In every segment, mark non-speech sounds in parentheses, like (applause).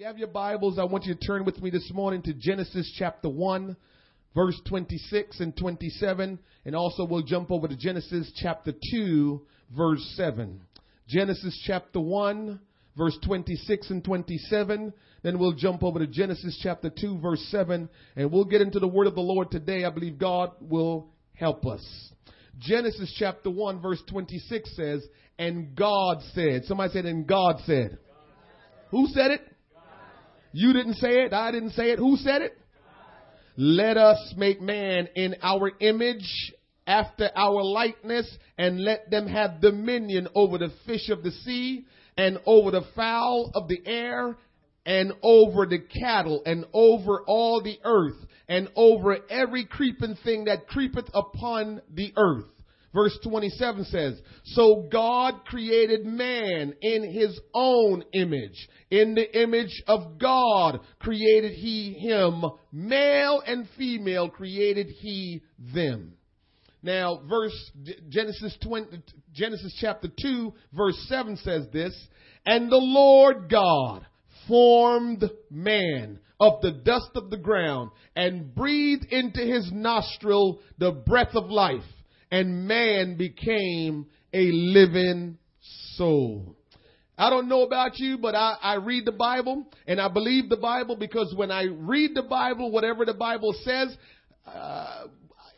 you have your Bibles, I want you to turn with me this morning to Genesis chapter 1, verse 26 and 27. And also we'll jump over to Genesis chapter 2, verse 7. Genesis chapter 1, verse 26 and 27. Then we'll jump over to Genesis chapter 2, verse 7. And we'll get into the word of the Lord today. I believe God will help us. Genesis chapter 1, verse 26 says, And God said. Somebody said, And God said. Who said it? You didn't say it. I didn't say it. Who said it? Let us make man in our image after our likeness and let them have dominion over the fish of the sea and over the fowl of the air and over the cattle and over all the earth and over every creeping thing that creepeth upon the earth. Verse 27 says, So God created man in his own image. In the image of God created he him. Male and female created he them. Now, verse Genesis 20, Genesis chapter 2, verse 7 says this, And the Lord God formed man of the dust of the ground and breathed into his nostril the breath of life and man became a living soul. I don't know about you, but I, I read the Bible and I believe the Bible because when I read the Bible, whatever the Bible says, uh,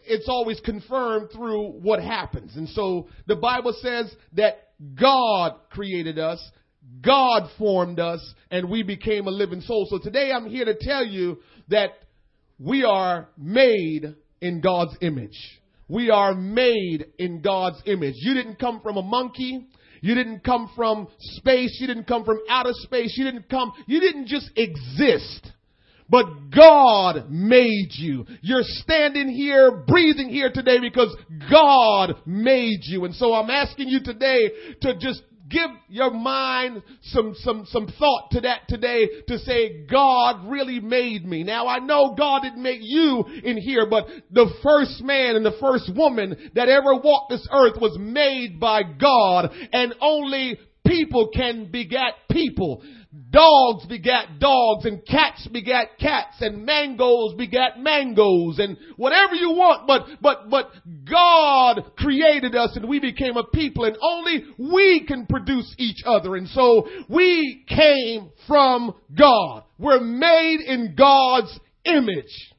it's always confirmed through what happens. And so the Bible says that God created us, God formed us, and we became a living soul. So today I'm here to tell you that we are made in God's image. We are made in God's image. You didn't come from a monkey. You didn't come from space. You didn't come from outer space. You didn't come, you didn't just exist. But God made you. You're standing here, breathing here today because God made you. And so I'm asking you today to just give your mind some, some, some thought to that today to say, God really made me. Now I know God didn't make you in here, but the first man and the first woman that ever walked this earth was made by God and only people can beget people. Dogs begat dogs and cats begat cats and mangoes begat mangoes and whatever you want, but, but, but God created us and we became a people and only we can produce each other. And so we came from God. We're made in God's image.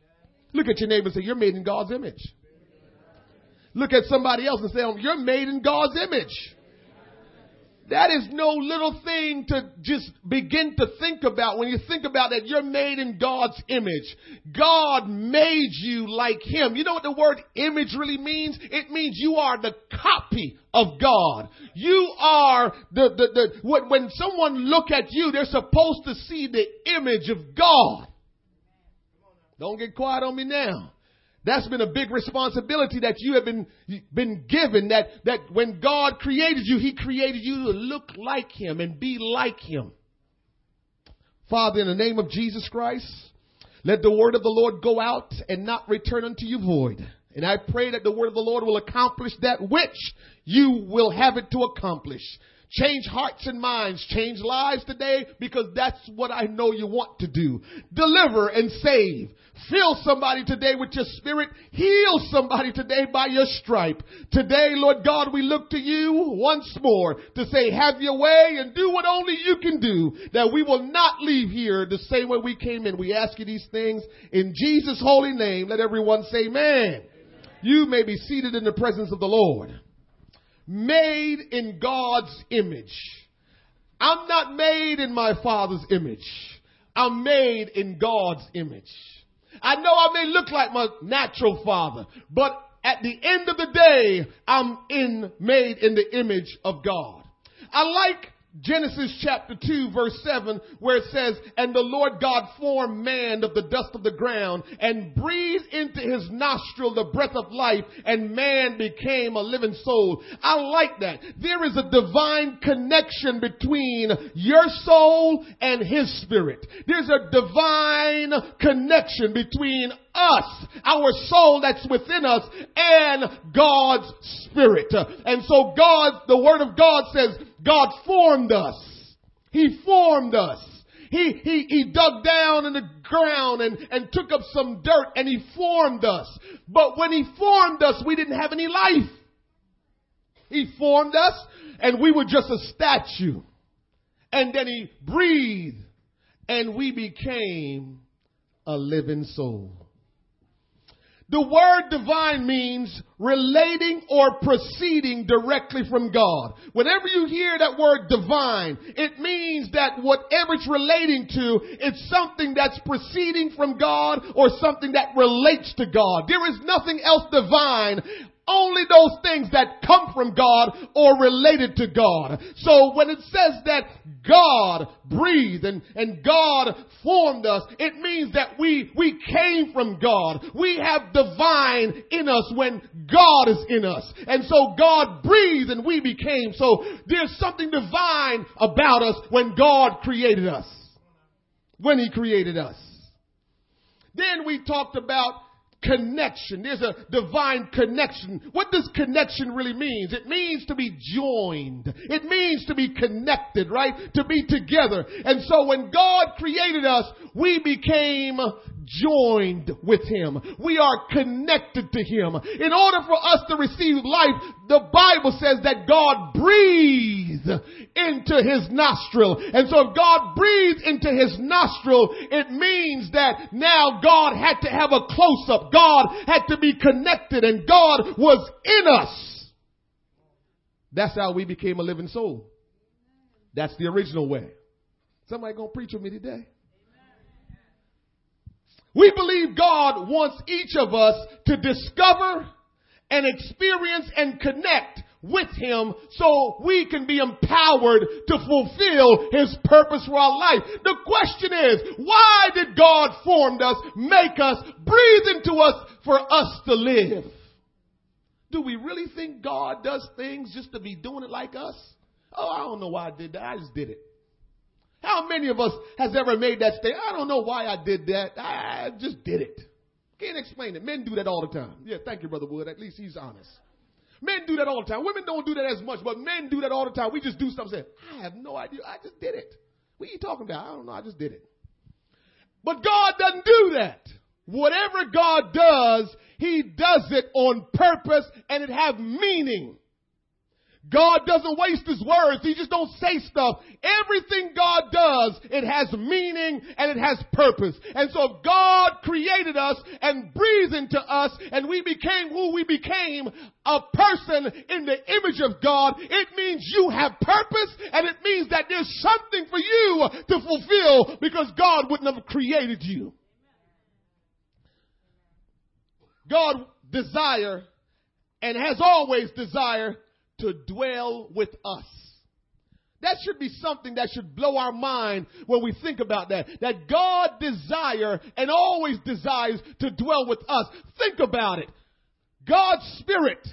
Look at your neighbor and say, you're made in God's image. Look at somebody else and say, oh, you're made in God's image. That is no little thing to just begin to think about when you think about that you're made in God's image. God made you like Him. You know what the word image really means? It means you are the copy of God. You are the, the, the, when, someone look at you, they're supposed to see the image of God. Don't get quiet on me now. That's been a big responsibility that you have been, been given that, that when God created you, He created you to look like Him and be like Him. Father, in the name of Jesus Christ, let the word of the Lord go out and not return unto you void. And I pray that the word of the Lord will accomplish that which you will have it to accomplish. Change hearts and minds. Change lives today because that's what I know you want to do. Deliver and save. Fill somebody today with your spirit. Heal somebody today by your stripe. Today, Lord God, we look to you once more to say, have your way and do what only you can do that we will not leave here the same way we came in. We ask you these things in Jesus' holy name. Let everyone say amen. amen. You may be seated in the presence of the Lord made in God's image. I'm not made in my father's image. I'm made in God's image. I know I may look like my natural father, but at the end of the day, I'm in, made in the image of God. I like Genesis chapter 2 verse 7 where it says, And the Lord God formed man of the dust of the ground and breathed into his nostril the breath of life and man became a living soul. I like that. There is a divine connection between your soul and his spirit. There's a divine connection between us, our soul that's within us, and God's Spirit. And so God, the Word of God says, God formed us. He formed us. he, he, he dug down in the ground and, and took up some dirt and he formed us. But when he formed us, we didn't have any life. He formed us and we were just a statue. And then he breathed and we became a living soul. The word divine means relating or proceeding directly from God. Whenever you hear that word divine, it means that whatever it's relating to, it's something that's proceeding from God or something that relates to God. There is nothing else divine only those things that come from God or related to God. So when it says that God breathed and, and God formed us, it means that we, we came from God. We have divine in us when God is in us. And so God breathed and we became. So there's something divine about us when God created us. When He created us. Then we talked about connection. There's a divine connection. What does connection really mean? It means to be joined. It means to be connected, right? To be together. And so when God created us, we became joined with Him. We are connected to Him. In order for us to receive life, the Bible says that God breathed into His nostril. And so if God breathed into His nostril, it means that now God had to have a close up. God had to be connected and God was in us. That's how we became a living soul. That's the original way. Somebody gonna preach with me today? We believe God wants each of us to discover and experience and connect with Him so we can be empowered to fulfill His purpose for our life. The question is, why did God form us, make us, breathe into us for us to live? Do we really think God does things just to be doing it like us? Oh, I don't know why I did that. I just did it. How many of us has ever made that statement? I don't know why I did that. I just did it. Can't explain it. Men do that all the time. Yeah, thank you, Brother Wood. At least he's honest. Men do that all the time. Women don't do that as much, but men do that all the time. We just do something. Say, I have no idea. I just did it. What are you talking about? I don't know. I just did it. But God doesn't do that. Whatever God does, He does it on purpose and it have meaning. God doesn't waste his words. He just don't say stuff. Everything God does, it has meaning and it has purpose. And so if God created us and breathed into us and we became who we became, a person in the image of God, it means you have purpose and it means that there's something for you to fulfill because God wouldn't have created you. God desire and has always desired to dwell with us. That should be something that should blow our mind when we think about that. That God desire and always desires to dwell with us. Think about it. God's spirit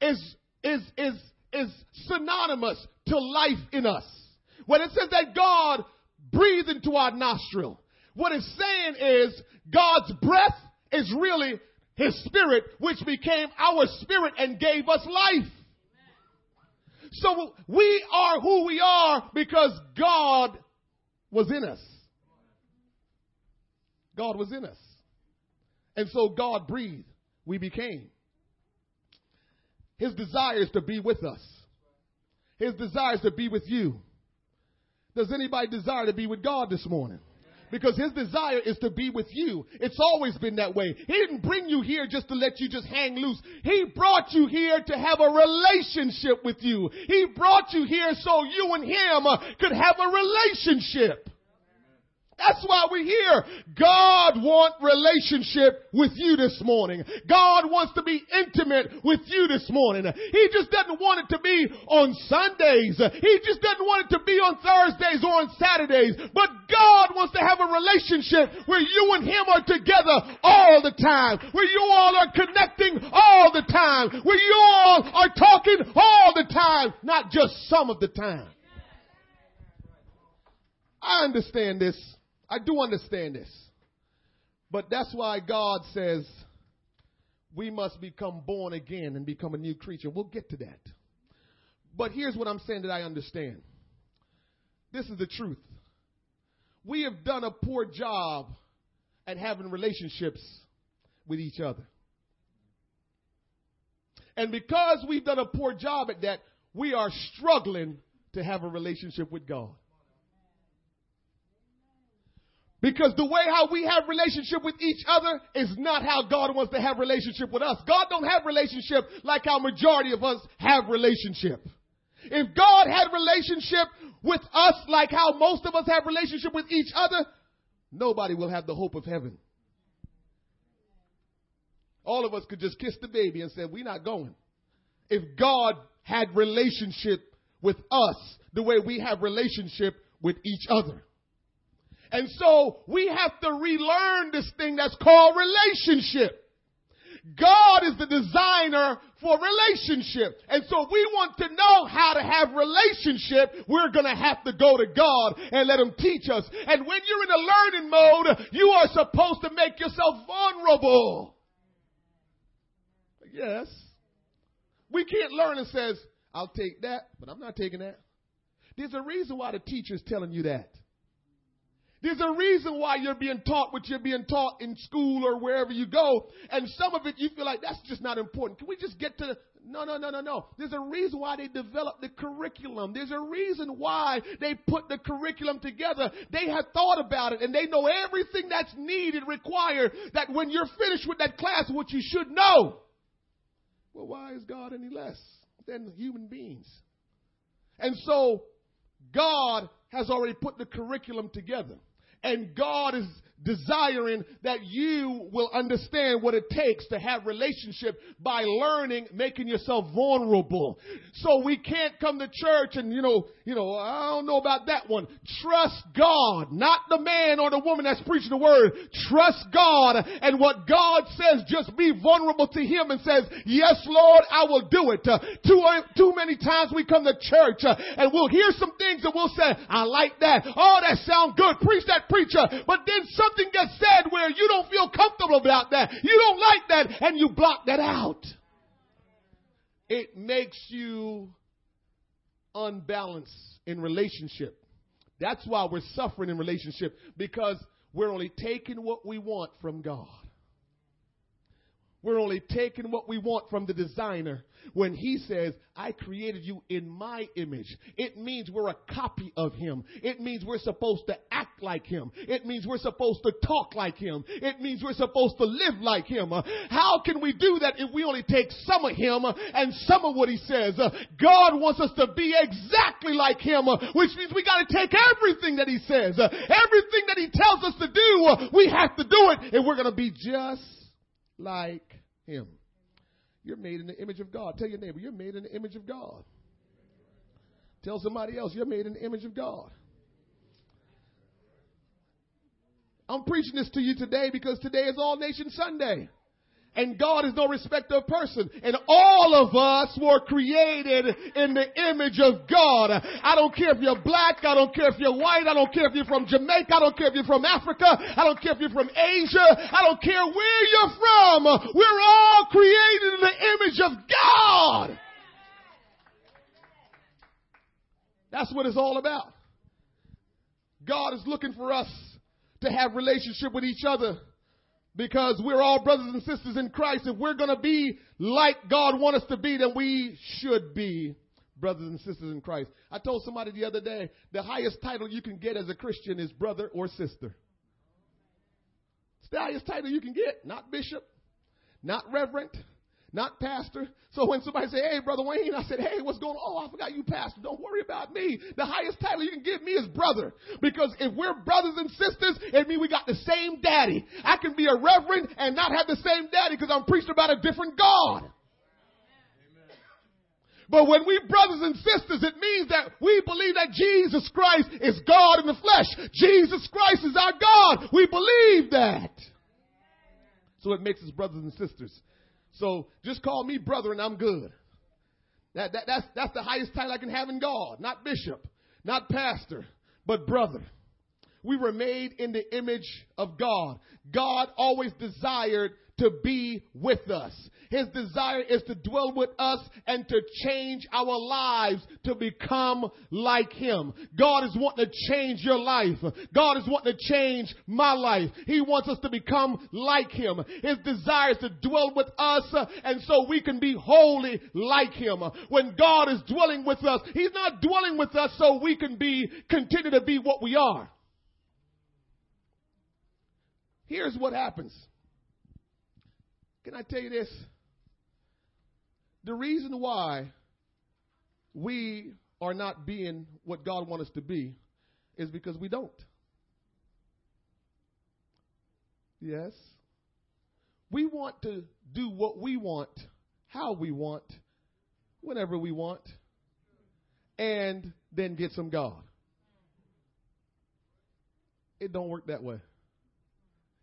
is, is, is, is synonymous to life in us. When it says that God breathed into our nostril, what it's saying is God's breath is really his spirit, which became our spirit and gave us life. So we are who we are because God was in us. God was in us. And so God breathed. We became. His desire is to be with us. His desire is to be with you. Does anybody desire to be with God this morning? Because his desire is to be with you. It's always been that way. He didn't bring you here just to let you just hang loose. He brought you here to have a relationship with you. He brought you here so you and him could have a relationship. That's why we're here. God wants relationship with you this morning. God wants to be intimate with you this morning. He just doesn't want it to be on Sundays. He just doesn't want it to be on Thursdays or on Saturdays. But God wants to have a relationship where you and Him are together all the time. Where you all are connecting all the time. Where you all are talking all the time. Not just some of the time. I understand this. I do understand this. But that's why God says we must become born again and become a new creature. We'll get to that. But here's what I'm saying that I understand. This is the truth. we have done a poor job at having relationships with each other. And because we've done a poor job at that, we are struggling to have a relationship with God. Because the way how we have relationship with each other is not how God wants to have relationship with us. God don't have relationship like how majority of us have relationship. If God had relationship with us like how most of us have relationship with each other, nobody will have the hope of heaven. All of us could just kiss the baby and say, we're not going. If God had relationship with us the way we have relationship with each other. And so we have to relearn this thing that's called relationship. God is the designer for relationship. And so we want to know how to have relationship. We're going to have to go to God and let him teach us. And when you're in a learning mode, you are supposed to make yourself vulnerable. Yes. We can't learn and says, I'll take that, but I'm not taking that. There's a reason why the teacher's telling you that. There's a reason why you're being taught what you're being taught in school or wherever you go. And some of it you feel like that's just not important. Can we just get to no, no, no, no, no. There's a reason why they developed the curriculum. There's a reason why they put the curriculum together. They have thought about it and they know everything that's needed, required, that when you're finished with that class, what you should know. Well, why is God any less than human beings? And so, God has already put the curriculum together. And God is desiring that you will understand what it takes to have relationship by learning, making yourself vulnerable. So we can't come to church and, you know, you know, I don't know about that one. Trust God, not the man or the woman that's preaching the word. Trust God and what God says, just be vulnerable to Him and says, yes, Lord, I will do it. Uh, too, uh, too many times we come to church uh, and we'll hear some things and we'll say, I like that. Oh, that sounds good. Preach that preacher. But then some something gets said where you don't feel comfortable about that, you don't like that, and you block that out. It makes you unbalanced in relationship. That's why we're suffering in relationship because we're only taking what we want from God. We're only taking what we want from the designer when he says, I created you in my image. It means we're a copy of him. It means we're supposed to act like him. It means we're supposed to talk like him. It means we're supposed to live like him. Uh, how can we do that if we only take some of him and some of what he says? Uh, God wants us to be exactly like him, uh, which means we got to take everything that he says, everything that he tells us to do, we have to do it, and we're going to be just like him. You're made in the image of God. Tell your neighbor, you're made in the image of God. Tell somebody else, you're made in the image of God. I'm preaching this to you today because today is All Nation Sunday. And God is no respecter of person. And all of us were created in the image of God. I don't care if you're black. I don't care if you're white. I don't care if you're from Jamaica. I don't care if you're from Africa. I don't care if you're from Asia. I don't care where you're from. We're all created in the image of God. That's what it's all about. God is looking for us to have relationship with each other because we're all brothers and sisters in Christ. If we're going to be like God wants us to be, then we should be brothers and sisters in Christ. I told somebody the other day, the highest title you can get as a Christian is brother or sister. It's the highest title you can get, not bishop, not reverend, not pastor. So when somebody say, "Hey, brother Wayne," I said, "Hey, what's going on?" Oh, I forgot you, pastor. Don't worry about me. The highest title you can give me is brother, because if we're brothers and sisters, it means we got the same daddy. I can be a reverend and not have the same daddy because I'm preaching about a different God. But when we brothers and sisters, it means that we believe that Jesus Christ is God in the flesh. Jesus Christ is our God. We believe that. So it makes us brothers and sisters. So just call me brother and I'm good. That, that, that's, that's the highest title I can have in God. Not bishop, not pastor, but brother. we were made in the image of God. God always desired to be with us. His desire is to dwell with us and to change our lives to become like Him. God is wanting to change your life. God is wanting to change my life. He wants us to become like Him. His desire is to dwell with us and so we can be holy like Him. When God is dwelling with us, He's not dwelling with us so we can be, continue to be what we are. Here's what happens. Can I tell you this? The reason why we are not being what God wants us to be is because we don't. Yes. We want to do what we want, how we want, whenever we want, and then get some God. It don't work that way.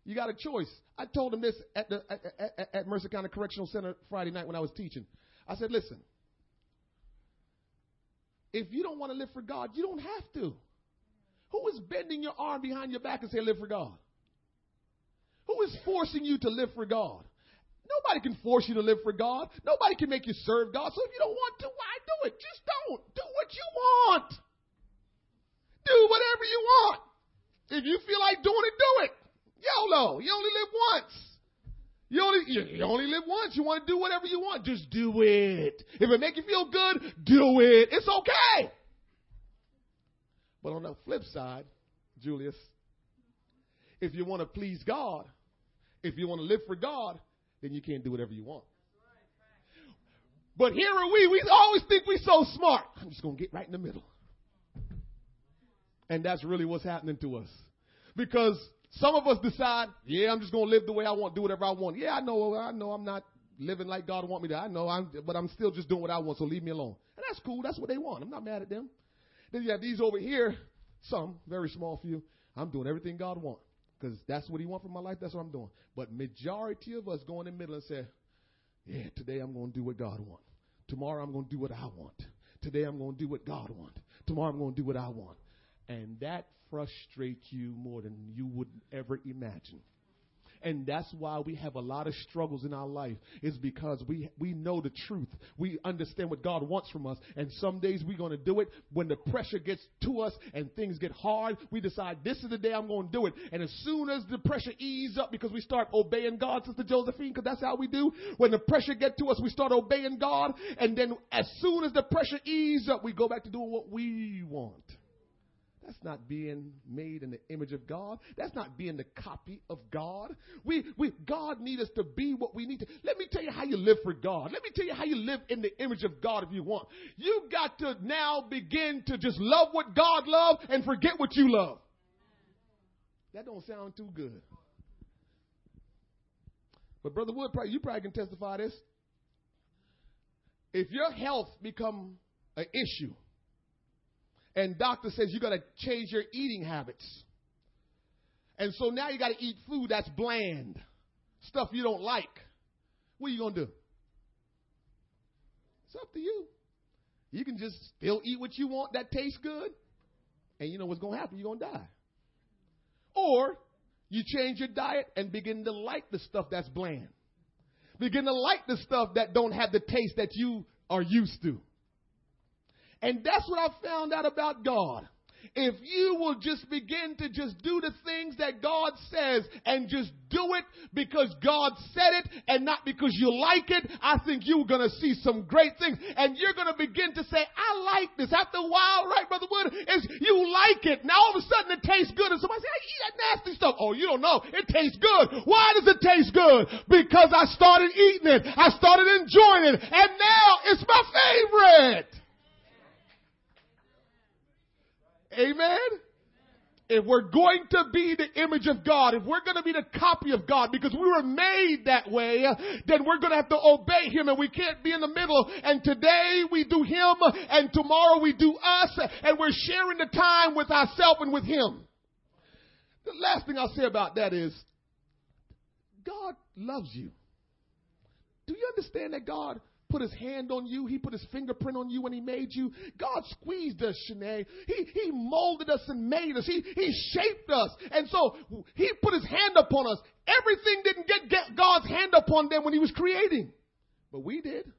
You got a choice. I told him this at, the, at, at, at Mercer County Correctional Center Friday night when I was teaching. I said, listen, if you don't want to live for God, you don't have to. Who is bending your arm behind your back and say, live for God? Who is forcing you to live for God? Nobody can force you to live for God. Nobody can make you serve God. So if you don't want to, why do it? Just don't. Do what you want. Do whatever you want. If you feel like doing it, do it. YOLO. You only live once. You only, you, you only live once. You want to do whatever you want. Just do it. If it make you feel good, do it. It's okay. But on the flip side, Julius, if you want to please God, if you want to live for God, then you can't do whatever you want. But here are we. We always think we're so smart. I'm just going to get right in the middle. And that's really what's happening to us. Because some of us decide, yeah, I'm just going to live the way I want, do whatever I want. Yeah, I know, I know I'm not living like God want me to. I know, I'm, but I'm still just doing what I want, so leave me alone. And that's cool. That's what they want. I'm not mad at them. Then you have these over here, some, very small few. I'm doing everything God wants because that's what He want from my life. That's what I'm doing. But majority of us go in the middle and say, yeah, today I'm going to do what God want. Tomorrow I'm going to do what I want. Today I'm going to do what God want. Tomorrow I'm going to do what I want. And that frustrates you more than you would ever imagine. And that's why we have a lot of struggles in our life, is because we, we know the truth. We understand what God wants from us. And some days we're going to do it. When the pressure gets to us and things get hard, we decide this is the day I'm going to do it. And as soon as the pressure eases up because we start obeying God, Sister Josephine, because that's how we do. When the pressure gets to us, we start obeying God. And then as soon as the pressure eases up, we go back to doing what we want. That's not being made in the image of God. That's not being the copy of God. We, we, God need us to be what we need to. Let me tell you how you live for God. Let me tell you how you live in the image of God if you want. You've got to now begin to just love what God loves and forget what you love. That don't sound too good. But Brother Wood, you probably can testify this. If your health become an issue, and doctor says you got to change your eating habits. And so now you got to eat food that's bland, stuff you don't like. What are you going to do? It's up to you. You can just still eat what you want that tastes good, and you know what's going to happen. You're going to die. Or you change your diet and begin to like the stuff that's bland. Begin to like the stuff that don't have the taste that you are used to. And that's what I found out about God. If you will just begin to just do the things that God says and just do it because God said it and not because you like it, I think you're going to see some great things. And you're going to begin to say, I like this. After a while, right, Brother Wood, is you like it. Now all of a sudden it tastes good. And somebody say, I eat that nasty stuff. Oh, you don't know. It tastes good. Why does it taste good? Because I started eating it. I started enjoying it. And now it's my favorite. Amen? If we're going to be the image of God, if we're going to be the copy of God because we were made that way, then we're going to have to obey Him and we can't be in the middle. And today we do Him and tomorrow we do us and we're sharing the time with ourselves and with Him. The last thing I'll say about that is God loves you. Do you understand that God put his hand on you. He put his fingerprint on you when he made you. God squeezed us, Shanae. He, he molded us and made us. He, he shaped us. And so he put his hand upon us. Everything didn't get, get God's hand upon them when he was creating. But we did.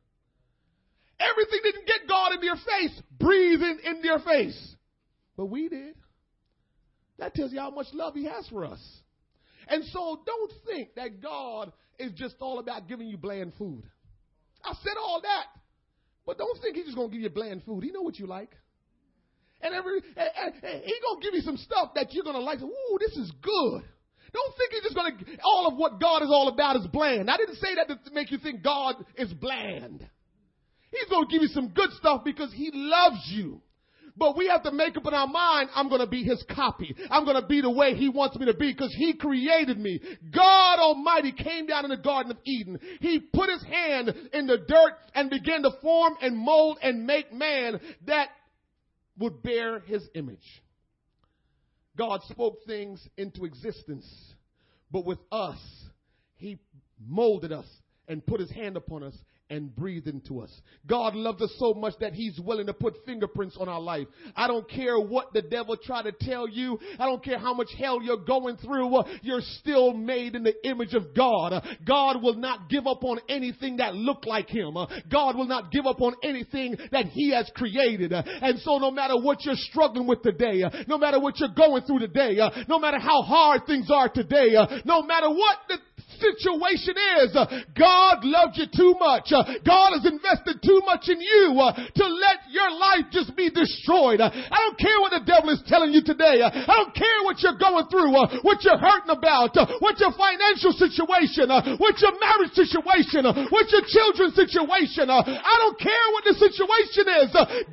Everything didn't get God in your face, breathing in your face. But we did. That tells you how much love he has for us. And so don't think that God is just all about giving you bland food. I said all that. But don't think he's just to give you bland food. He know what you like. And every and, and he going to give you some stuff that you're to like. Ooh, this is good. Don't think he's just to, all of what God is all about is bland. I didn't say that to make you think God is bland. He's to give you some good stuff because he loves you. But we have to make up in our mind, I'm going to be his copy. I'm going to be the way he wants me to be because he created me. God Almighty came down in the Garden of Eden. He put his hand in the dirt and began to form and mold and make man that would bear his image. God spoke things into existence, but with us, he molded us and put his hand upon us and breathe into us. God loves us so much that he's willing to put fingerprints on our life. I don't care what the devil try to tell you. I don't care how much hell you're going through. You're still made in the image of God. God will not give up on anything that look like him. God will not give up on anything that he has created. And so no matter what you're struggling with today, no matter what you're going through today, no matter how hard things are today, no matter what the situation is, uh, God loves you too much. Uh, God has invested too much in you uh, to let your life just be destroyed. I don't care what the devil is telling you today. I don't care what you're going through, what you're hurting about, what your financial situation, what your marriage situation, what your children's situation. I don't care what the situation is.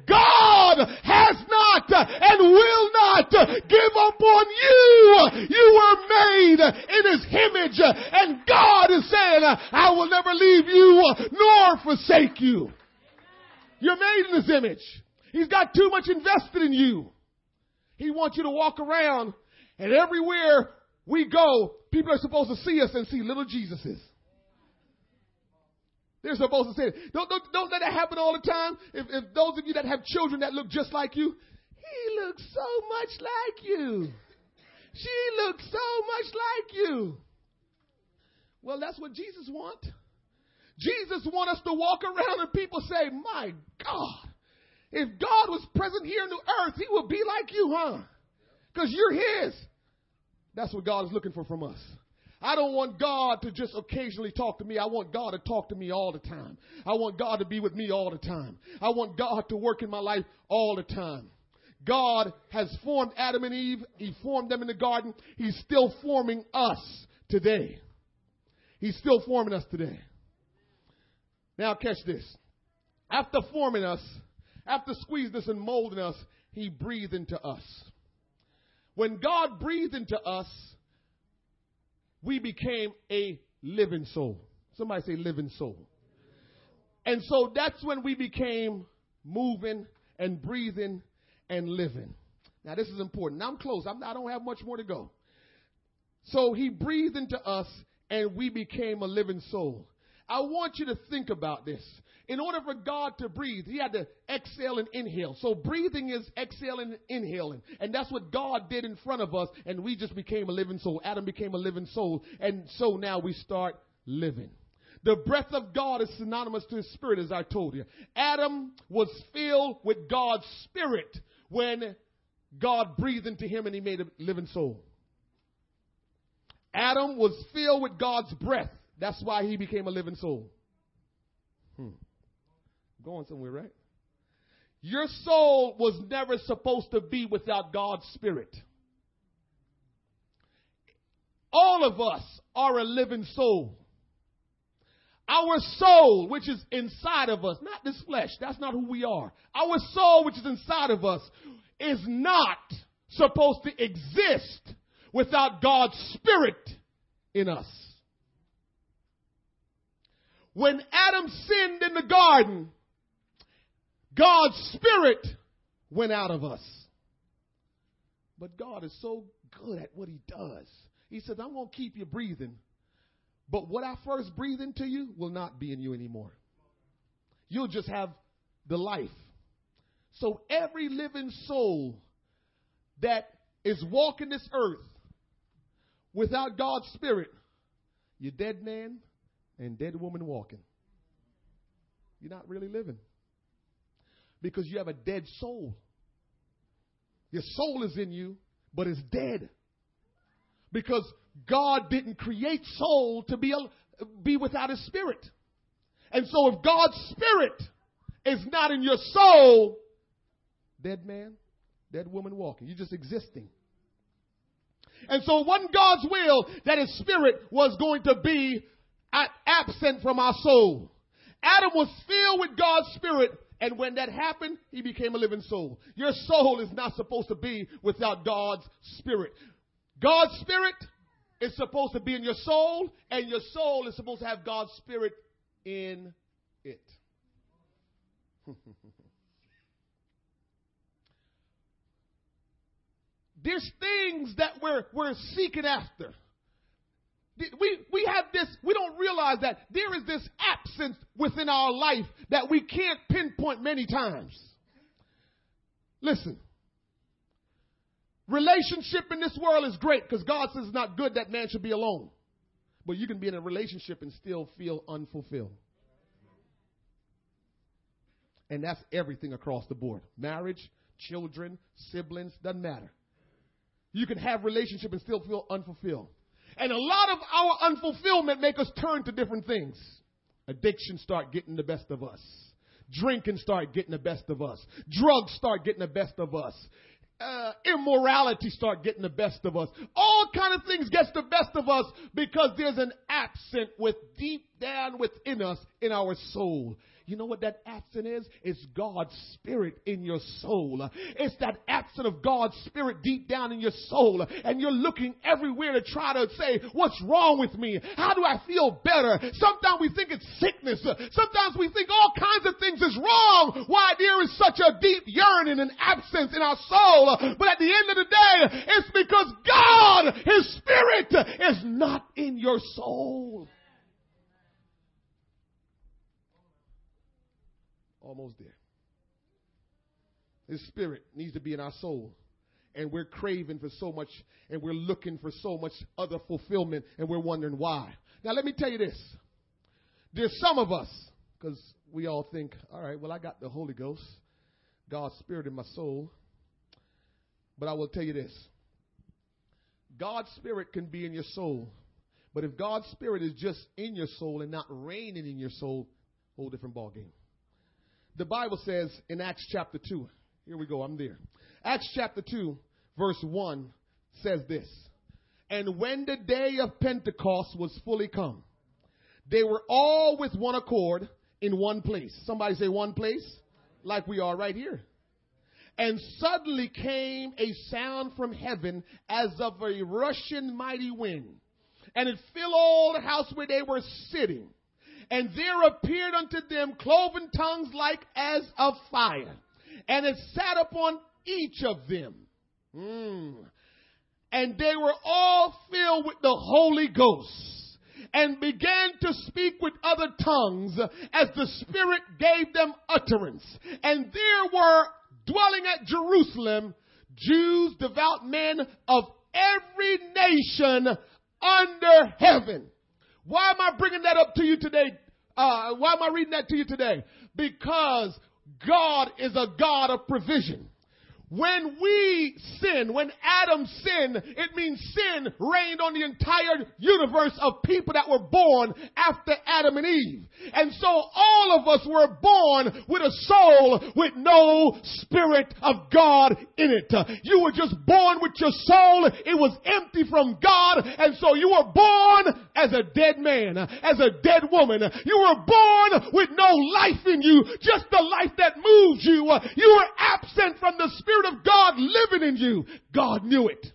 God has not and will not give up on you. You were made in his image and God is saying, uh, I will never leave you uh, nor forsake you. You're made in His image. He's got too much invested in you. He wants you to walk around and everywhere we go, people are supposed to see us and see little Jesuses. They're supposed to say, don't, don't, don't let that happen all the time. If, if those of you that have children that look just like you, he looks so much like you. She looks so much like you. Well, that's what Jesus wants. Jesus wants us to walk around and people say, My God, if God was present here on the earth, he would be like you, huh? Because you're his. That's what God is looking for from us. I don't want God to just occasionally talk to me. I want God to talk to me all the time. I want God to be with me all the time. I want God to work in my life all the time. God has formed Adam and Eve. He formed them in the garden. He's still forming us today. He's still forming us today. Now, catch this. After forming us, after squeezing us and molding us, He breathed into us. When God breathed into us, we became a living soul. Somebody say living soul. And so that's when we became moving and breathing and living. Now, this is important. Now, I'm close. I'm, I do not have much more to go. So he breathed into us and we became a living soul. I want you to think about this. In order for God to breathe, He had to exhale and inhale. So breathing is exhaling and inhaling. And that's what God did in front of us, and we just became a living soul. Adam became a living soul, and so now we start living. The breath of God is synonymous to His Spirit, as I told you. Adam was filled with God's Spirit when God breathed into him and He made a living soul. Adam was filled with God's breath. That's why he became a living soul. Hmm. Going somewhere, right? Your soul was never supposed to be without God's spirit. All of us are a living soul. Our soul, which is inside of us, not this flesh, that's not who we are. Our soul, which is inside of us, is not supposed to exist without God's Spirit in us. When Adam sinned in the garden, God's Spirit went out of us. But God is so good at what He does. He says, I'm going to keep you breathing. But what I first breathe into you will not be in you anymore. you'll just have the life. So every living soul that is walking this earth without God's Spirit, you're dead man and dead woman walking. You're not really living. Because you have a dead soul. Your soul is in you, but it's dead. Because God didn't create soul to be, a, be without his spirit. And so if God's spirit is not in your soul, dead man, dead woman walking. You're just existing. And so it wasn't God's will that his spirit was going to be absent from our soul. Adam was filled with God's spirit and when that happened, he became a living soul. Your soul is not supposed to be without God's spirit. God's spirit is supposed to be in your soul, and your soul is supposed to have God's spirit in it. (laughs) There's things that we're, we're seeking after. We, we have this, we don't realize that there is this absence within our life that we can't pinpoint many times. Listen. Relationship in this world is great because God says it's not good that man should be alone. But you can be in a relationship and still feel unfulfilled. And that's everything across the board. Marriage, children, siblings, doesn't matter. You can have relationship and still feel unfulfilled. And a lot of our unfulfillment make us turn to different things. Addiction start getting the best of us. Drinking start getting the best of us. Drugs start getting the best of us. Uh, immorality start getting the best of us. All kind of things gets the best of us because there's an absent with deep down within us in our soul. You know what that absent is? It's God's spirit in your soul. It's that absent of God's spirit deep down in your soul. And you're looking everywhere to try to say, what's wrong with me? How do I feel better? Sometimes we think it's sickness. Sometimes we think all kinds of things is wrong. Why there is such a deep yearning and absence in our soul. But at the end of the day, it's because God, His Spirit is not in your soul. Almost there. His spirit needs to be in our soul. And we're craving for so much, and we're looking for so much other fulfillment, and we're wondering why. Now, let me tell you this. There's some of us, because we all think, all right, well, I got the Holy Ghost, God's Spirit in my soul. But I will tell you this God's Spirit can be in your soul. But if God's Spirit is just in your soul and not reigning in your soul, whole different ballgame. The Bible says in Acts chapter 2, here we go, I'm there. Acts chapter 2, verse 1 says this And when the day of Pentecost was fully come, they were all with one accord in one place. Somebody say one place, like we are right here. And suddenly came a sound from heaven as of a rushing mighty wind, and it filled all the house where they were sitting. And there appeared unto them cloven tongues like as of fire, and it sat upon each of them. Mm. And they were all filled with the Holy Ghost and began to speak with other tongues as the Spirit gave them utterance. And there were dwelling at Jerusalem Jews, devout men of every nation under heaven. Why am I bringing that up to you today? Uh, why am I reading that to you today? Because God is a God of provision. When we sin, when Adam sinned, it means sin reigned on the entire universe of people that were born after Adam and Eve. And so all of us were born with a soul with no spirit of God in it. You were just born with your soul. It was empty from God. And so you were born as a dead man, as a dead woman. You were born with no life in you, just the life that moves you. You were absent from the spirit Spirit of God living in you. God knew it.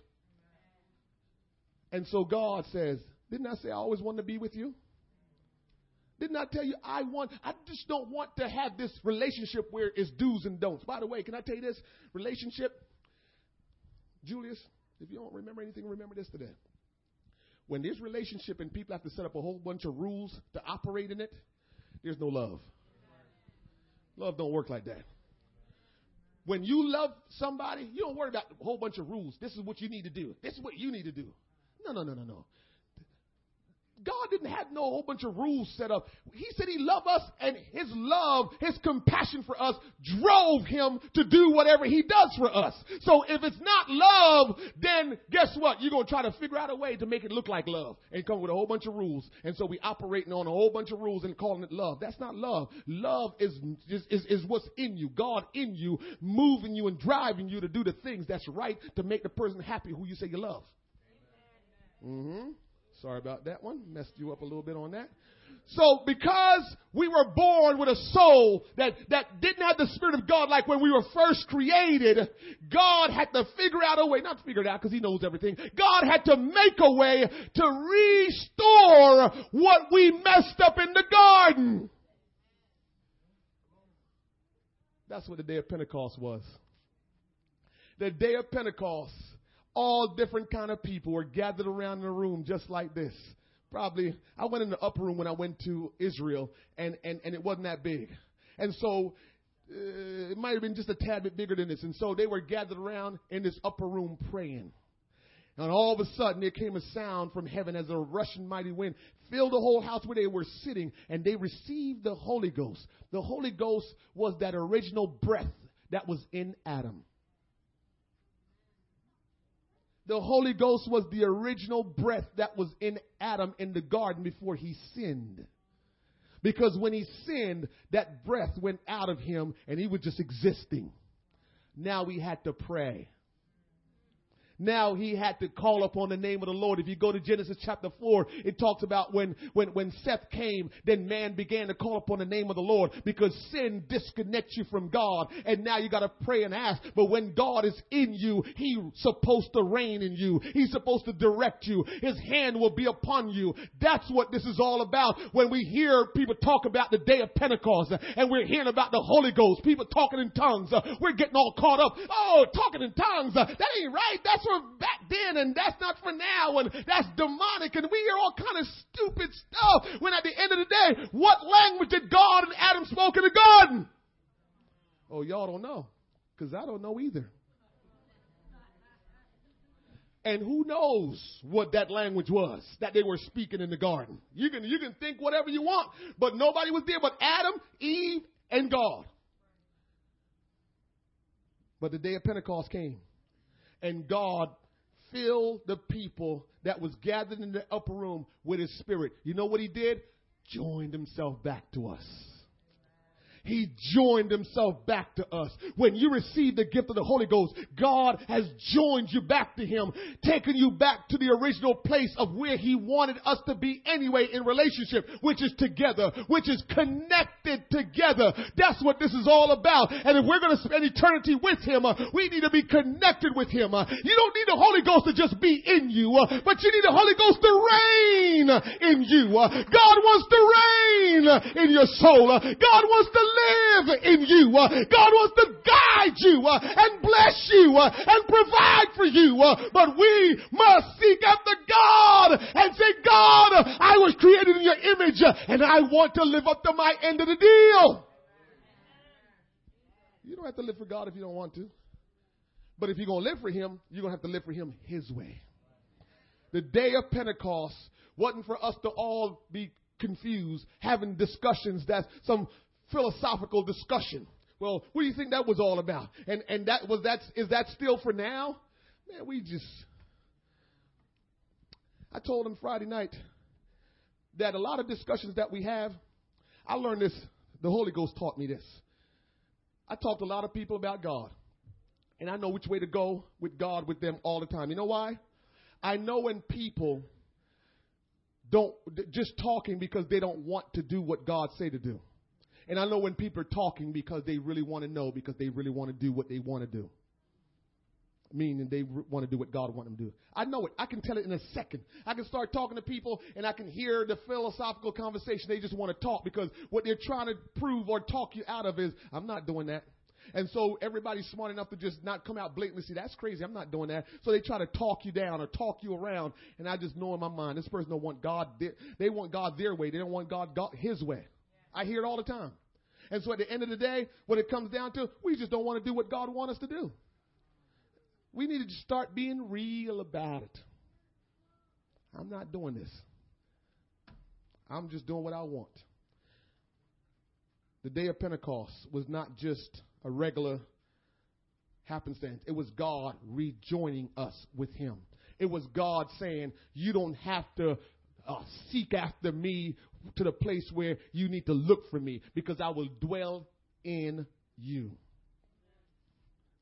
And so God says, Didn't I say I always wanted to be with you? Didn't I tell you I want, I just don't want to have this relationship where it's do's and don'ts. By the way, can I tell you this? Relationship, Julius, if you don't remember anything, remember this today. When there's relationship and people have to set up a whole bunch of rules to operate in it, there's no love. Love don't work like that. When you love somebody, you don't worry about a whole bunch of rules. This is what you need to do. This is what you need to do. No, no, no, no, no. God didn't have no whole bunch of rules set up. He said he loved us and his love, his compassion for us drove him to do whatever he does for us. So if it's not love, then guess what? You're going to try to figure out a way to make it look like love and come with a whole bunch of rules. And so we operating on a whole bunch of rules and calling it love. That's not love. Love is, is, is, is what's in you. God in you, moving you and driving you to do the things that's right to make the person happy who you say you love. Mm-hmm. Sorry about that one. Messed you up a little bit on that. So because we were born with a soul that, that didn't have the Spirit of God like when we were first created, God had to figure out a way, not figure it out because He knows everything. God had to make a way to restore what we messed up in the garden. That's what the day of Pentecost was. The day of Pentecost all different kind of people were gathered around in a room just like this. Probably, I went in the upper room when I went to Israel, and, and, and it wasn't that big. And so, uh, it might have been just a tad bit bigger than this. And so they were gathered around in this upper room praying. And all of a sudden, there came a sound from heaven as a rushing mighty wind filled the whole house where they were sitting, and they received the Holy Ghost. The Holy Ghost was that original breath that was in Adam. The Holy Ghost was the original breath that was in Adam in the garden before he sinned. Because when he sinned, that breath went out of him and he was just existing. Now we had to pray. Now he had to call upon the name of the Lord. If you go to Genesis chapter 4, it talks about when, when, when Seth came, then man began to call upon the name of the Lord because sin disconnects you from God. And now you got to pray and ask. But when God is in you, he's supposed to reign in you. He's supposed to direct you. His hand will be upon you. That's what this is all about. When we hear people talk about the day of Pentecost and we're hearing about the Holy Ghost, people talking in tongues, we're getting all caught up. Oh, talking in tongues. That ain't right. That's for back then and that's not for now and that's demonic and we hear all kind of stupid stuff when at the end of the day, what language did God and Adam spoke in the garden? Oh, y'all don't know because I don't know either. And who knows what that language was that they were speaking in the garden? You can, you can think whatever you want, but nobody was there but Adam, Eve, and God. But the day of Pentecost came and God filled the people that was gathered in the upper room with his spirit. You know what he did? Joined himself back to us. He joined himself back to us. When you receive the gift of the Holy Ghost, God has joined you back to him, taken you back to the original place of where he wanted us to be anyway in relationship, which is together, which is connected together. That's what this is all about. And if we're going to spend eternity with him, uh, we need to be connected with him. Uh, you don't need the Holy Ghost to just be in you, uh, but you need the Holy Ghost to reign in you. Uh, God wants to reign in your soul. Uh, God wants to live in you. Uh, God wants to guide you uh, and bless you uh, and provide for you. But we must seek after God and say, God, I was created in your image and I want to live up to my end of the deal. You don't have to live for God if you don't want to. But if you're going to live for Him, you're going to have to live for Him His way. The day of Pentecost wasn't for us to all be confused, having discussions that some philosophical discussion. Well, what do you think that was all about? And and that was that is that still for now? Man, we just I told him Friday night that a lot of discussions that we have, I learned this, the Holy Ghost taught me this. I talked to a lot of people about God. And I know which way to go with God with them all the time. You know why? I know when people don't just talking because they don't want to do what God say to do. And I know when people are talking because they really want to know, because they really want to do what they want to do. Meaning they want to do what God wants them to do. I know it. I can tell it in a second. I can start talking to people and I can hear the philosophical conversation. They just want to talk because what they're trying to prove or talk you out of is, I'm not doing that. And so everybody's smart enough to just not come out blatantly say, that's crazy. I'm not doing that. So they try to talk you down or talk you around. And I just know in my mind, this person don't want God. Their, they want God their way. They don't want God, God his way. I hear it all the time. And so at the end of the day, what it comes down to, we just don't want to do what God wants us to do. We need to start being real about it. I'm not doing this. I'm just doing what I want. The day of Pentecost was not just a regular happenstance, it was God rejoining us with Him. It was God saying, You don't have to uh, seek after me to the place where you need to look for me because I will dwell in you.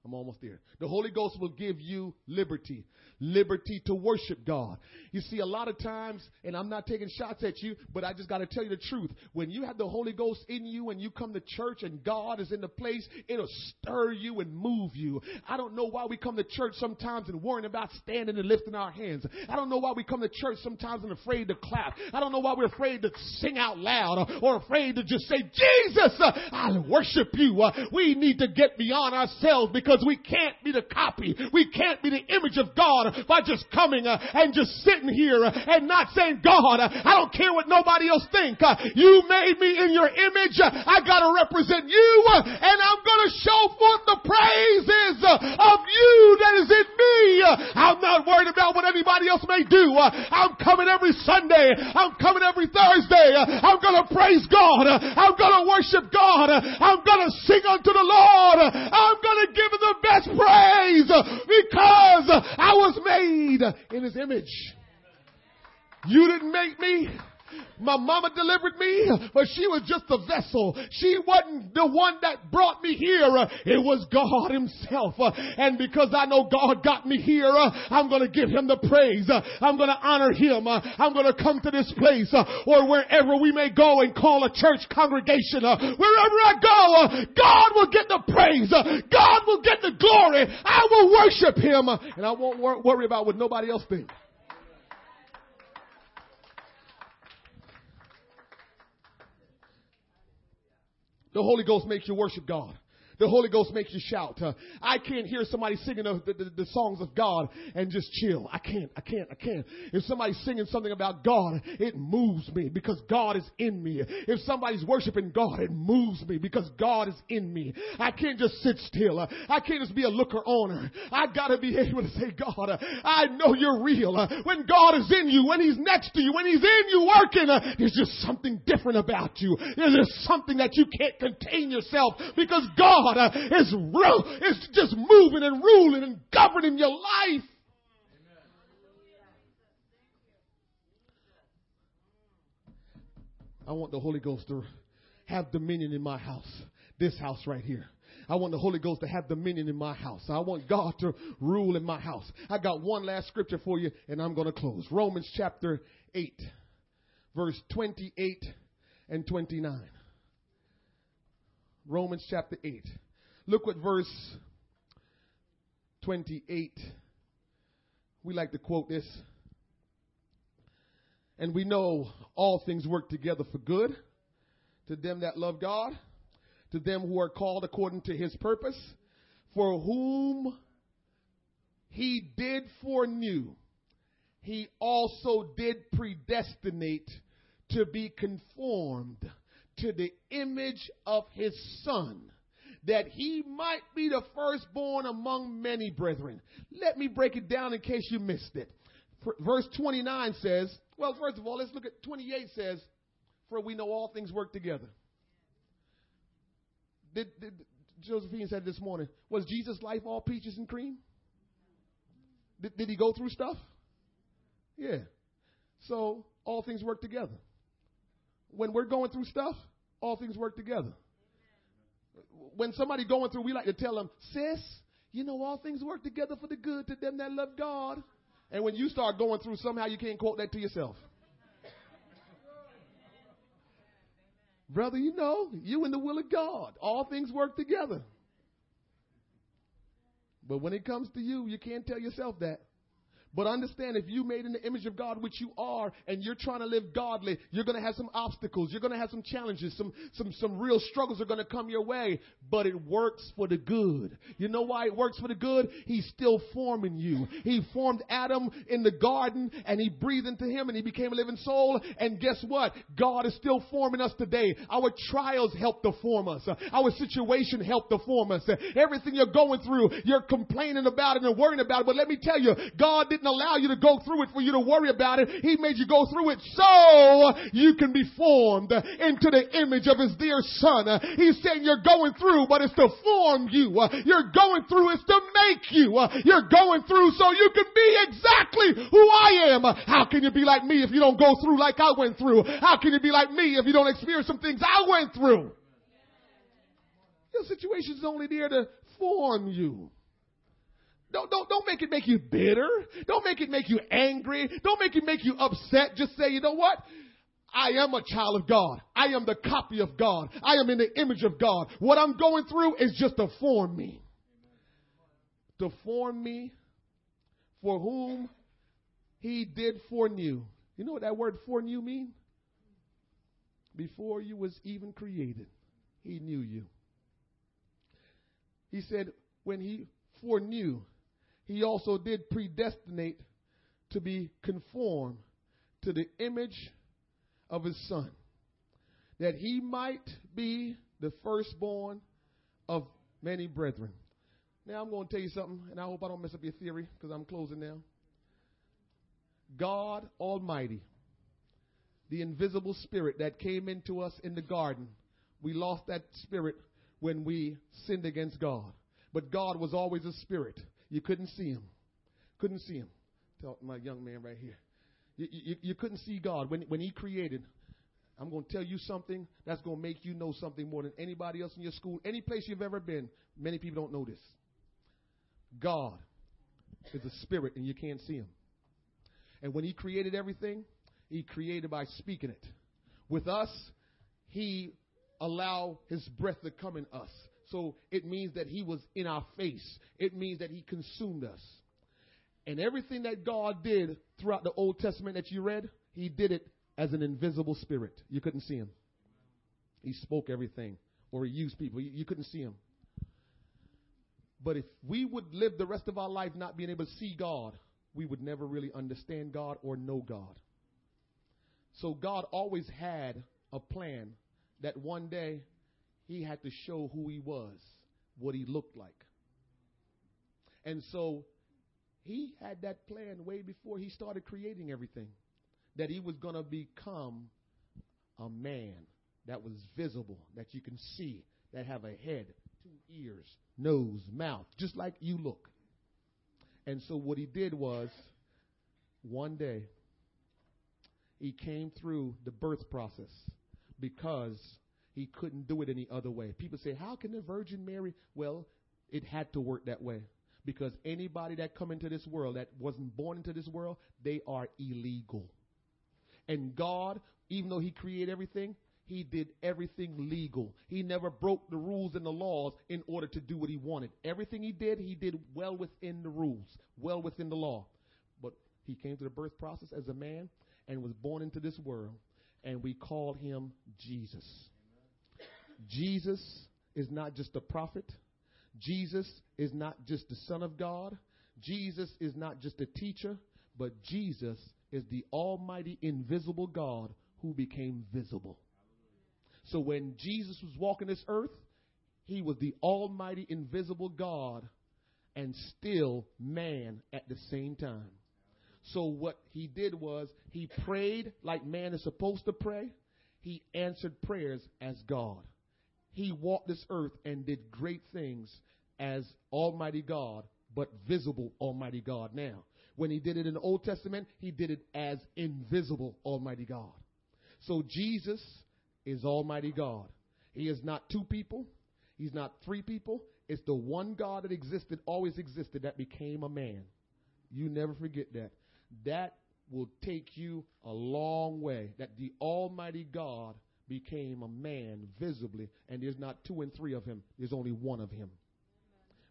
I'm almost there. The Holy Ghost will give you liberty liberty to worship God. You see, a lot of times, and I'm not taking shots at you, but I just got to tell you the truth. When you have the Holy Ghost in you and you come to church and God is in the place, it'll stir you and move you. I don't know why we come to church sometimes and worrying about standing and lifting our hands. I don't know why we come to church sometimes and afraid to clap. I don't know why we're afraid to sing out loud or, or afraid to just say, Jesus, I worship you. We need to get beyond ourselves because we can't be the copy. We can't be the image of God by just coming uh, and just sitting here uh, and not saying, God, uh, I don't care what nobody else think. Uh, you made me in your image. I gotta represent you uh, and I'm gonna show forth the praises uh, of you that is in me. I'm not worried about what anybody else may do. I'm coming every Sunday. I'm coming every Thursday. I'm gonna praise God. I'm gonna worship God. I'm gonna sing unto the Lord. I'm gonna give the best praise because I was made in his image. You didn't make me. My mama delivered me, but she was just a vessel. She wasn't the one that brought me here. It was God himself. And because I know God got me here, I'm going to give him the praise. I'm going to honor him. I'm going to come to this place or wherever we may go and call a church congregation. Wherever I go, God will get the praise. God will get the glory. I will worship him and I won't worry about what nobody else thinks. The Holy Ghost makes you worship God. The Holy Ghost makes you shout. Uh, I can't hear somebody singing the, the, the, songs of God and just chill. I can't, I can't, I can't. If somebody's singing something about God, it moves me because God is in me. If somebody's worshiping God, it moves me because God is in me. I can't just sit still. Uh, I can't just be a looker oner. I gotta be able to say, God, uh, I know you're real. Uh, when God is in you, when He's next to you, when He's in you working, uh, there's just something different about you. There's just something that you can't contain yourself because God God is, ru- is just moving and ruling and governing your life. I want the Holy Ghost to have dominion in my house. This house right here. I want the Holy Ghost to have dominion in my house. I want God to rule in my house. I got one last scripture for you and I'm going to close. Romans chapter 8, verse 28 and 29. Romans chapter 8. Look what verse 28. We like to quote this. And we know all things work together for good to them that love God, to them who are called according to his purpose, for whom he did foreknew, he also did predestinate to be conformed to the image of his son, that he might be the firstborn among many brethren. Let me break it down in case you missed it. Verse 29 says, well, first of all, let's look at 28 says, for we know all things work together. Did, did Josephine said this morning, was Jesus' life all peaches and cream? Did, did he go through stuff? Yeah. So all things work together when we're going through stuff, all things work together. When somebody going through, we like to tell them, sis, you know all things work together for the good to them that love God. And when you start going through, somehow you can't quote that to yourself. Brother, you know, you in the will of God. All things work together. But when it comes to you, you can't tell yourself that. But understand if you made in the image of God, which you are, and you're trying to live godly, you're going to have some obstacles. You're going to have some challenges. Some, some, some real struggles are going to come your way, but it works for the good. You know why it works for the good? He's still forming you. He formed Adam in the garden and he breathed into him and he became a living soul. And guess what? God is still forming us today. Our trials help to form us. Our situation helped to form us. Everything you're going through, you're complaining about it and worrying about it. But let me tell you, God didn't allow you to go through it for you to worry about it. He made you go through it so you can be formed into the image of His dear Son. He's saying you're going through, but it's to form you. You're going through, it's to make you. You're going through so you can be exactly who I am. How can you be like me if you don't go through like I went through? How can you be like me if you don't experience some things I went through? Your situation is only there to form you. Don't, don't, don't make it make you bitter. Don't make it make you angry. Don't make it make you upset. Just say, you know what? I am a child of God. I am the copy of God. I am in the image of God. What I'm going through is just to form me. To form me for whom he did foreknew. You know what that word foreknew mean? Before you was even created, he knew you. He said when he foreknew, he also did predestinate to be conformed to the image of his son, that he might be the firstborn of many brethren. Now I'm going to tell you something, and I hope I don't mess up your theory because I'm closing now. God Almighty, the invisible spirit that came into us in the garden, we lost that spirit when we sinned against God. But God was always a spirit. You couldn't see him. Couldn't see him. Tell my young man right here. You, you, you couldn't see God. When, when he created, I'm going to tell you something that's going to make you know something more than anybody else in your school, any place you've ever been. Many people don't know this. God is a spirit and you can't see him. And when he created everything, he created by speaking it. With us, he allowed his breath to come in us. So it means that he was in our face. It means that he consumed us. And everything that God did throughout the Old Testament that you read, he did it as an invisible spirit. You couldn't see him. He spoke everything, or he used people. You, you couldn't see him. But if we would live the rest of our life not being able to see God, we would never really understand God or know God. So God always had a plan that one day he had to show who he was, what he looked like. And so he had that plan way before he started creating everything that he was going to become a man that was visible, that you can see, that have a head, two ears, nose, mouth, just like you look. And so what he did was one day he came through the birth process because he couldn't do it any other way. People say, How can the Virgin Mary? Well, it had to work that way. Because anybody that come into this world that wasn't born into this world, they are illegal. And God, even though He created everything, He did everything legal. He never broke the rules and the laws in order to do what He wanted. Everything He did, He did well within the rules, well within the law. But He came to the birth process as a man and was born into this world, and we called Him Jesus. Jesus is not just a prophet. Jesus is not just the Son of God. Jesus is not just a teacher, but Jesus is the Almighty, invisible God who became visible. So when Jesus was walking this earth, he was the Almighty, invisible God and still man at the same time. So what he did was he prayed like man is supposed to pray. He answered prayers as God he walked this earth and did great things as Almighty God, but visible Almighty God now. When he did it in the Old Testament, he did it as invisible Almighty God. So Jesus is Almighty God. He is not two people. He's not three people. It's the one God that existed, always existed, that became a man. You never forget that. That will take you a long way. That the Almighty God became a man visibly, and there's not two and three of him, there's only one of him.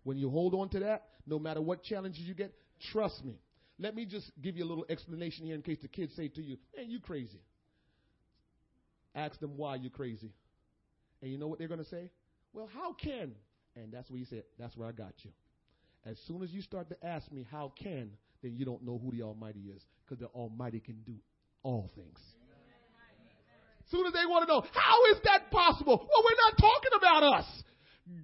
When you hold on to that, no matter what challenges you get, trust me, Let me just give you a little explanation here in case the kids say to you, man, you crazy. Ask them why you're crazy. And you know what they're going to say? Well, how can? And that's what you said. That's where I got you. As soon as you start to ask me how can, then you don't know who the Almighty is because the Almighty can do all things. Soon as they want to know, how is that possible? Well, we're not talking about us.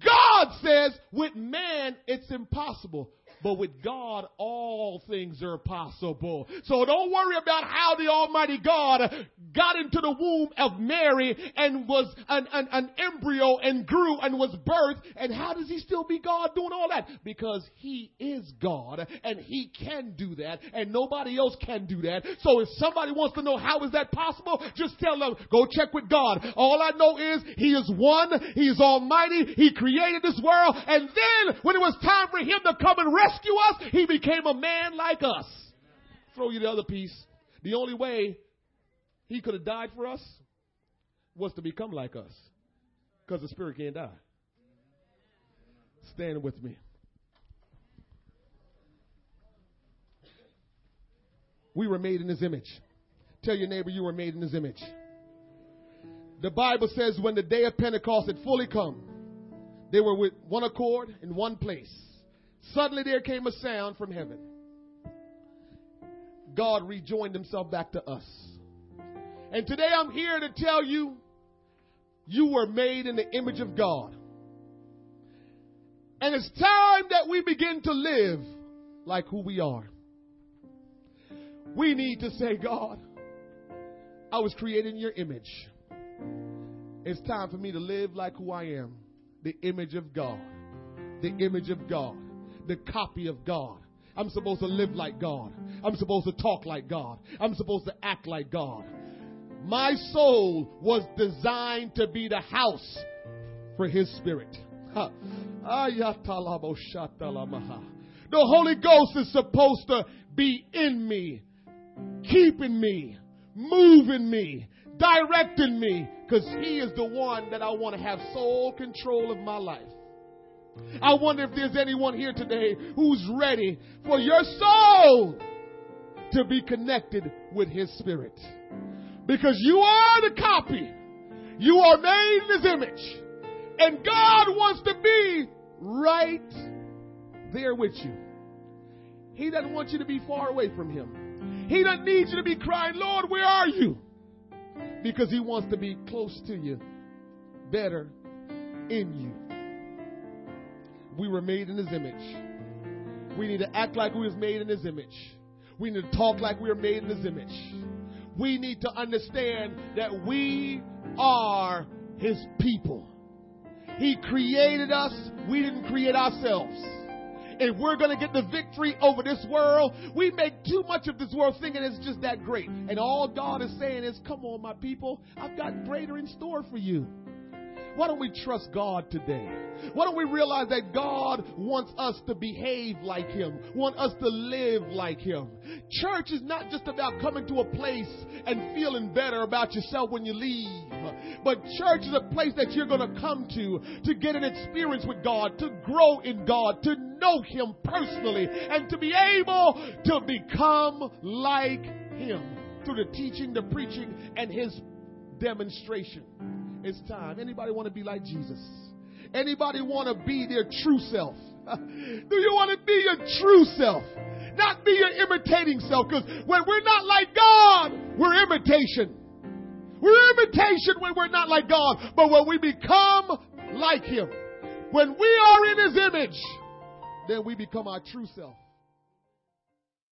God says with man it's impossible. But with God, all things are possible. So don't worry about how the Almighty God got into the womb of Mary and was an, an, an, embryo and grew and was birthed. And how does he still be God doing all that? Because he is God and he can do that and nobody else can do that. So if somebody wants to know how is that possible, just tell them, go check with God. All I know is he is one, he is almighty, he created this world, and then when it was time for him to come and rescue rescue us, he became a man like us. Throw you the other piece. The only way he could have died for us was to become like us. Because the spirit can't die. Stand with me. We were made in his image. Tell your neighbor you were made in his image. The Bible says when the day of Pentecost had fully come, they were with one accord in one place. Suddenly there came a sound from heaven. God rejoined himself back to us. And today I'm here to tell you, you were made in the image of God. And it's time that we begin to live like who we are. We need to say, God, I was created in your image. It's time for me to live like who I am the image of God. The image of God the copy of God. I'm supposed to live like God. I'm supposed to talk like God. I'm supposed to act like God. My soul was designed to be the house for His Spirit. The Holy Ghost is supposed to be in me, keeping me, moving me, directing me, because He is the one that I want to have sole control of my life. I wonder if there's anyone here today who's ready for your soul to be connected with His Spirit. Because you are the copy. You are made in His image. And God wants to be right there with you. He doesn't want you to be far away from Him. He doesn't need you to be crying, Lord, where are you? Because He wants to be close to you, better in you. We were made in His image. We need to act like we was made in His image. We need to talk like we were made in His image. We need to understand that we are His people. He created us. We didn't create ourselves. If we're going to get the victory over this world, we make too much of this world thinking it's just that great. And all God is saying is, come on, my people, I've got greater in store for you. Why don't we trust God today? Why don't we realize that God wants us to behave like Him, want us to live like Him? Church is not just about coming to a place and feeling better about yourself when you leave, but church is a place that you're going to come to to get an experience with God, to grow in God, to know Him personally, and to be able to become like Him through the teaching, the preaching, and His demonstration. It's time. Anybody want to be like Jesus? Anybody want to be their true self? (laughs) Do you want to be your true self? Not be your imitating self. Because when we're not like God, we're imitation. We're imitation when we're not like God. But when we become like Him, when we are in His image, then we become our true self.